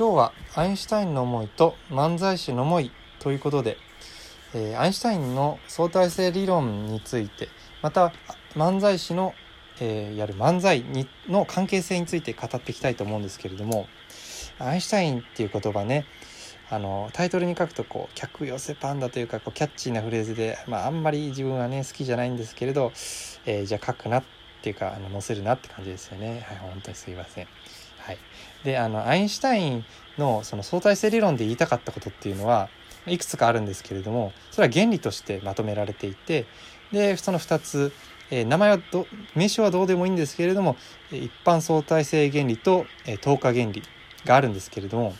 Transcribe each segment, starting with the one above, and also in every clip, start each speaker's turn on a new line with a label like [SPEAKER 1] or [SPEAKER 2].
[SPEAKER 1] 今日はアインシュタインの思いと漫才師の思いということで、えー、アインシュタインの相対性理論についてまた漫才師の、えー、やる漫才にの関係性について語っていきたいと思うんですけれどもアインシュタインっていう言葉ねあのタイトルに書くとこう客寄せパンダというかこうキャッチーなフレーズで、まあ、あんまり自分はね好きじゃないんですけれど、えー、じゃあ書くなっていうかあの載せるなって感じですよねはい本当にすいません。はい、であのアインシュタインのその相対性理論で言いたかったことっていうのはいくつかあるんですけれどもそれは原理としてまとめられていてでその2つ、えー、名前はど名称はどうでもいいんですけれども一般相対性原理と、えー、等価原理があるんですけれども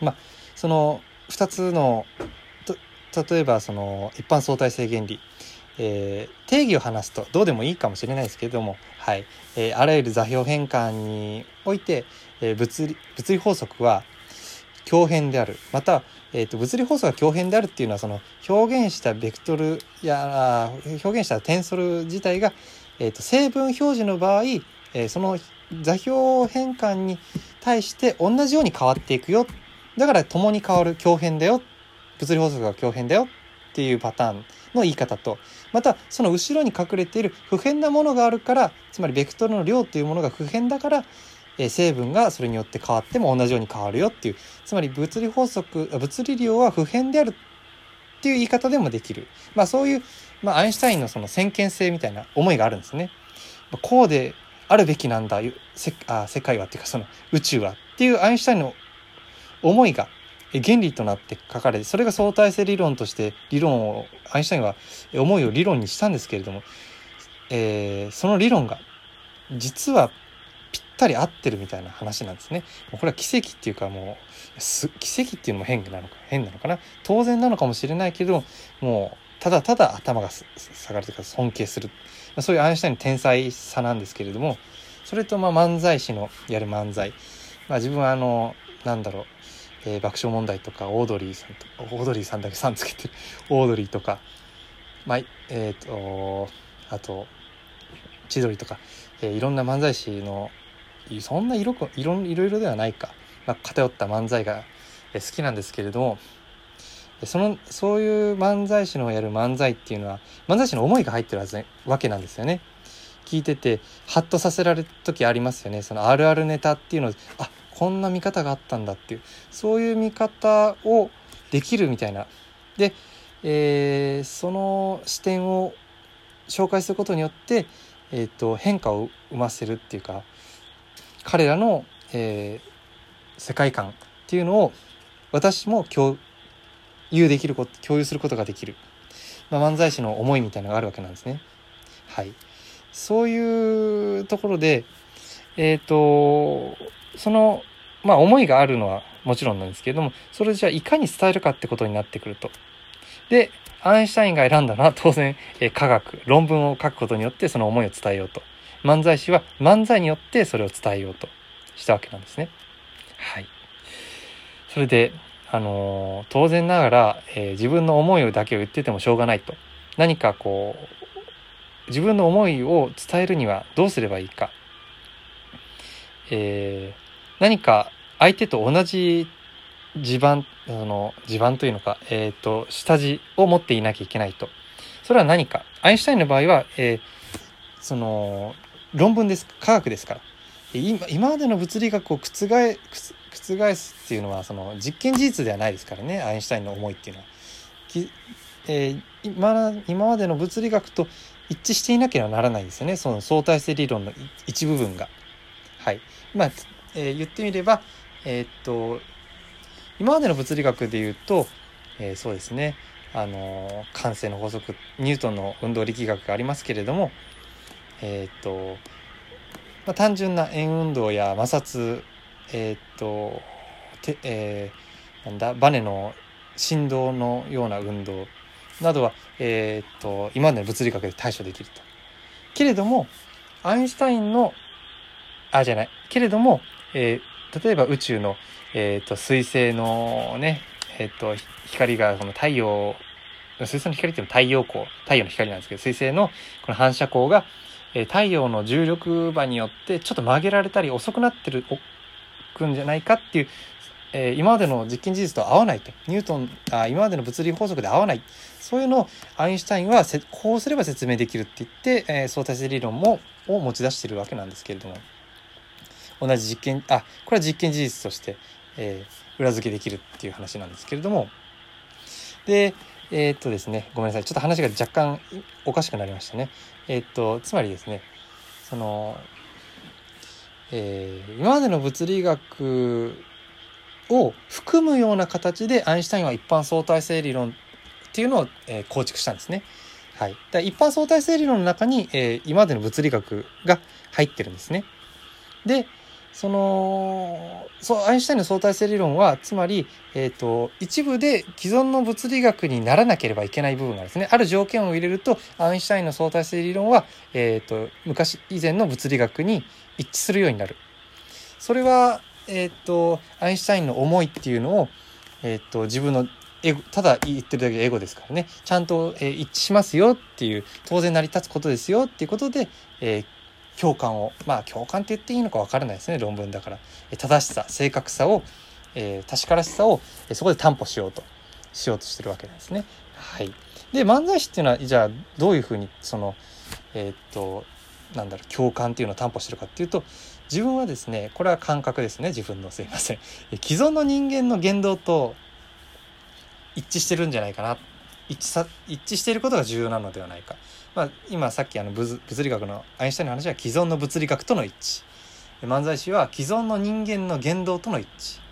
[SPEAKER 1] まあその2つの例えばその一般相対性原理えー、定義を話すとどうでもいいかもしれないですけれども、はい。えー、あらゆる座標変換において、えー、物理物理法則は強変である。また、えーと、物理法則が強変であるっていうのはその表現したベクトルや表現したテンソル自体が、えーと、成分表示の場合、えー、その座標変換に対して同じように変わっていくよ。だから共に変わる。強変だよ。物理法則が強変だよっていうパターン。の言い方と。またその後ろに隠れている不変なものがあるからつまりベクトルの量というものが不変だから、え成分がそれによって変わっても同じように変わるよっていう。つまり物理法則物理量は不変であるっていう言い方でもできる、まあ、そういう、まあ、アインシュタインのその先見性みたいな思いがあるんですね。こうであるべきなんだせあ世界はっていうかその宇宙はっていうアインシュタインの思いが原理となって書かれてそれが相対性理論として理論をアインシュタインは思いを理論にしたんですけれども、えー、その理論が実はぴったり合ってるみたいな話なんですね。これは奇跡っていうかもう奇跡っていうのも変なのか変なのかな。当然なのかもしれないけどもうただただ頭が下がるというか尊敬する。そういうアインシュタインの天才さなんですけれどもそれとまあ漫才師のやる漫才、まあ、自分はあのなんだろう。えー、爆笑問題とかオードリーさんとオードリーさんだけさんつけてる。オードリーとか。まあえっ、ー、とあと千鳥とか、えー、いろんな漫才師のそんな色いろいろではないか、まあ、偏った漫才が好きなんですけれども。そのそういう漫才師のやる漫才っていうのは漫才師の思いが入ってるはずわけなんですよね。聞いててハッとさせられる時ありますよね。そのあるあるネタっていうのをあこんな見方があったんだっていうそういう見方をできるみたいな。で、えー、その視点を紹介することによって、えーと、変化を生ませるっていうか彼らの、えー、世界観っていうのを私も共有できること共有することができる、まあ、漫才師の思いみたいなのがあるわけなんですね。はい、そういうところでえっ、ー、とその、まあ、思いがあるのはもちろんなんですけれども、それじゃあいかに伝えるかってことになってくると。で、アインシュタインが選んだのは当然、え科学、論文を書くことによってその思いを伝えようと。漫才師は漫才によってそれを伝えようとしたわけなんですね。はい。それで、あのー、当然ながら、えー、自分の思いだけを言っててもしょうがないと。何かこう、自分の思いを伝えるにはどうすればいいか。えー、何か相手と同じ地盤あの地盤というのか、えーと、下地を持っていなきゃいけないと。それは何か。アインシュタインの場合は、えー、その論文です科学ですから。今今までの物理学を覆覆すっていうのはその実験事実ではないですからね。アインシュタインの思いっていうのは。きえー、今今までの物理学と一致していなければならないですよね。その相対性理論の一部分が。はい。まあえー、言ってみれば、えー、っと今までの物理学で言うと、えー、そうですねあの慣性の法則ニュートンの運動力学がありますけれどもえっと、まあ、単純な円運動や摩擦えっとて、え、なんだバネの振動のような運動などは、えっと今までの物理学で対処できると。けれどもアインシュタインのあじゃないけれども、えー、例えば宇宙の、えーと、水星のね、えーと、光がこの太陽水星の光っていうのは太陽光太陽の光なんですけど水星のこの反射光が、えー、太陽の重力場によってちょっと曲げられたり遅くなってるくんじゃないかっていうえー、今までの実験事実と合わないと。ニュートンあ今までの物理法則で合わない。そういうのをアインシュタインはこうすれば説明できるって言って、えー、相対性理論もを持ち出してるわけなんですけれども。同じ実験あこれは実験事実として、えー、裏付けできるっていう話なんですけれどもでえー、っとですねごめんなさいちょっと話が若干おかしくなりましたねえー、っとつまりですねその、えー、今までの物理学を含むような形でアインシュタインは一般相対性理論っていうのを、え、構築したんですね。はい、だ一般相対性理論の中に、えー、今までの物理学が入ってるんですね。でそのそうアインシュタインの相対性理論はつまり、えーと、一部で既存の物理学にならなければいけない部分がですねある条件を入れるとアインシュタインの相対性理論は、えーと、昔以前の物理学に一致するようになる。それは、えーと、アインシュタインの思いっていうのを、えー、と自分のエゴただ言ってるだけでエゴですからねちゃんと、えー、一致しますよっていう当然成り立つことですよっていうことで、えー、共感をまあ共感って言っていいのか分からないですね論文だから。正しさ正確さを、えー、確からしさをそこで担保しようとしようとしてるわけなんですね。はい、で漫才師っていうのはじゃあどういうふうにそのえー、っとなんだろう共感っていうのを担保してるかっていうと自分はですねこれは感覚ですね自分のすいません。既存の人間の言動と一致してるんじゃないかな。一致さ一致していることが重要なのではないか。まあ、今さっきあの物理学のアインシュタインの話は既存の物理学との一致漫才師は既存の人間の言動との一致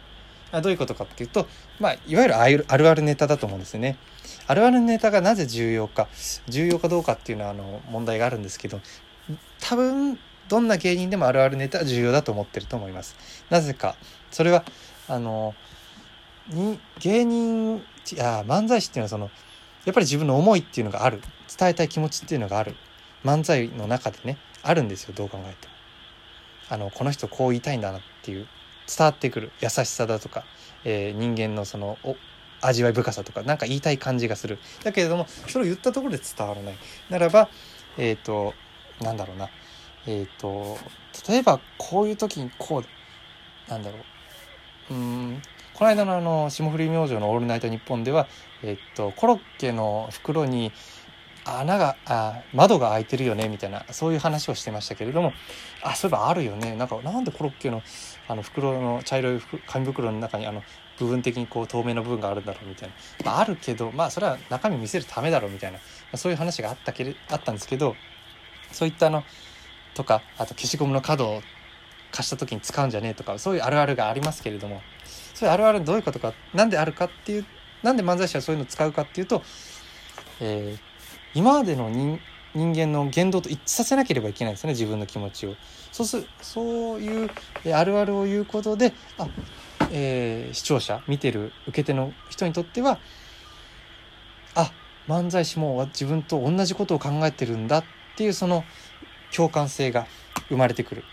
[SPEAKER 1] どういうことかっていうと、まあ、いわゆるあるあるネタだと思うんですよね。あるあるネタがなぜ重要か重要かどうかっていうのはあの問題があるんですけど多分どんな芸人でもあるあるネタは重要だと思ってると思います。なぜかそれはあのに芸人いや漫才師っていうのはそのやっぱり自分の思いっていうのがある。伝えたい気持ちっていうのがある。漫才の中でねあるんですよどう考えても。あのこの人こう言いたいんだなっていう伝わってくる。優しさだとか、えー、人間のその味わい深さとか何か言いたい感じがする。だけれどもそれを言ったところで伝わらない。ならばえっ、ー、となんだろうな。えっ、ー、と例えばこういう時にこうなんだろう。この間のあの霜降り明星の「オールナイトニッポン」では、えっと、コロッケの袋に穴があ窓が開いてるよねみたいなそういう話をしてましたけれどもあそういえばあるよね。なんかなんでコロッケのあの袋の茶色い紙袋の中にあの部分的にこう透明の部分があるんだろうみたいな、まあ、あるけどまあそれは中身見せるためだろうみたいな、まあ、そういう話があったけれあったんですけどそういったあのとかあと消しゴムの角貸した時に使うんじゃねえとかそういうあるあるがありますけれどもそれあるあるどういうことか何であるかっていうなんで漫才師はそういうのを使うかっていうと、えー、今までの人人間の言動と一致させなければいけないんですね自分の気持ちを。そうすそういうあるあるを言うことであ、えー、視聴者見てる受け手の人にとってはあ漫才師も自分と同じことを考えてるんだっていうその共感性が生まれてくる。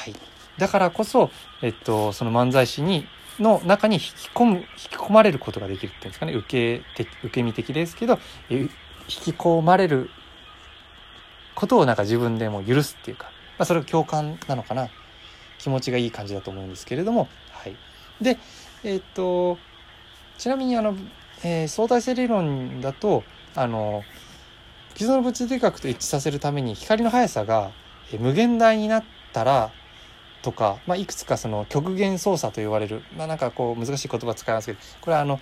[SPEAKER 1] はい。だからこそ、えっと、その漫才師にの中に引き込む引き込まれることができるっていうんですかね。受け受け身的ですけど引き込まれることをなんか自分でも許すっていうか、まあ、それが共感なのかな。気持ちがいい感じだと思うんですけれども、はい、でえっとちなみにあの、えー、相対性理論だとあの既存の物理学と一致させるために光の速さが無限大になったらとか、まあ、いくつかその極限操作と言われる、まあ、なんかこう難しい言葉使いますけどこれはあの、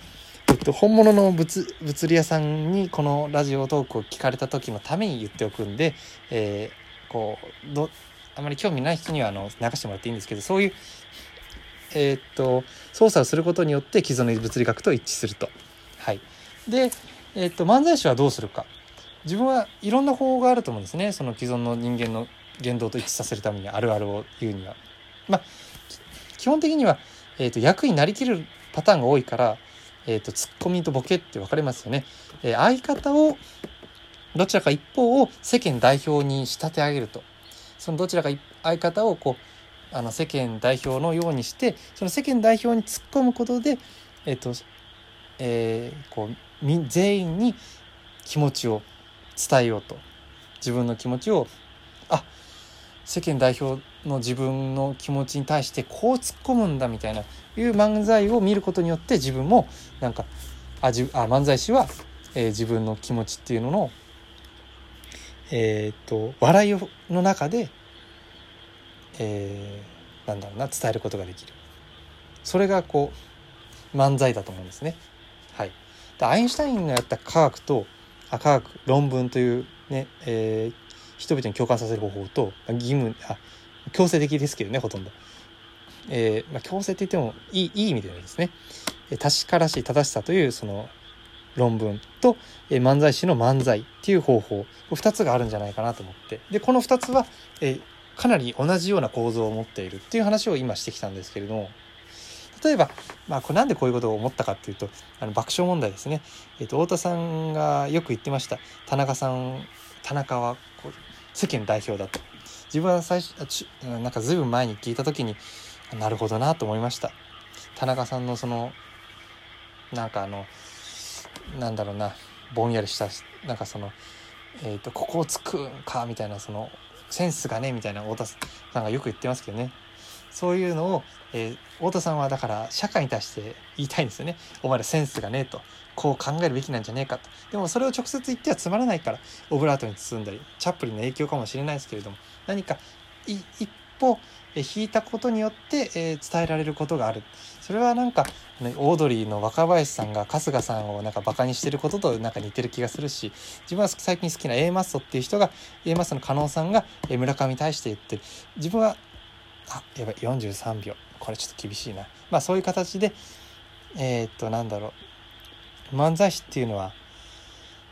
[SPEAKER 1] えっと、本物の物物理屋さんにこのラジオトークを聞かれた時のために言っておくんで、えー、こうどあまり興味ない人にはあの流してもらっていいんですけどそういう、えー、っと操作をすることによって既存の物理学と一致すると。はい、で、えー、っと漫才師はどうするか自分はいろんな方法があると思うんですねその既存の人間の言動と一致させるためにあるあるを言うには。まあ、基本的には、えーと、役になりきるパターンが多いから、えーと、ツッコミとボケって分かれますよね。えー、相方をどちらか一方を世間代表に仕立て上げるとそのどちらか相方をこうあの世間代表のようにしてその世間代表に突っ込むことで、えーとえー、こう全員に気持ちを伝えようと自分の気持ちをあ世間代表の自分の気持ちに対してこう突っ込むんだみたいないう漫才を見ることによって自分もなんかあじあ漫才師は、えー、自分の気持ちっていうののえっ、と笑いの中で、えー、なんだろうな伝えることができるそれがこう漫才だと思うんですね。はい、でアインシュタインがやった科学とあ科学論文というね、えー、人々に共感させる方法と義務あ強制的ですけどねほとんど。えーまあ、強制って言ってもいいいい意味ではですね確からしい正しさというその論文と、えー、漫才師の漫才っていう方法2つがあるんじゃないかなと思って。でこの2つは、えー、かなり同じような構造を持っているっていう話を今してきたんですけれども。例えば、まあ、これなんでこういうことを思ったかっていうとあの爆笑問題ですね、えーと、太田さんがよく言ってました。田中さん田中はこう世間代表だと。自分は最初なんか随分前に聞いた時になるほどなと思いました。田中さんのそのなんかあのなんだろうなぼんやりしたなんかその、えーと、ここをつくんかみたいなそのセンスがねみたいな太田さんがよく言ってますけどね。そういうのを、えー、太田さんはだから社会に対して言いたいんですよね。お前らセンスがねえと。こう考えるべきなんじゃねえかと。でもそれを直接言ってはつまらないから。オブラートに包んだりチャップリンの影響かもしれないですけれども。何か一歩え引いたことによって、えー、伝えられることがある。それはなんか、ね、オードリーの若林さんが春日さんをなんかバカにしてることとなんか似てる気がするし自分は最近好きな A マッソっていう人が A マッソの加納さんが村上に対して言ってる。自分はあやばい43秒。これちょっと厳しいな。まあそういう形でえー、っとなんだろう。漫才師っていうのは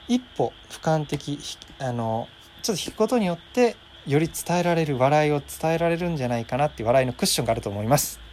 [SPEAKER 1] 一歩俯瞰的あのちょっと引くことによってより伝えられる笑いを伝えられるんじゃないかなっていう笑いのクッションがあると思います。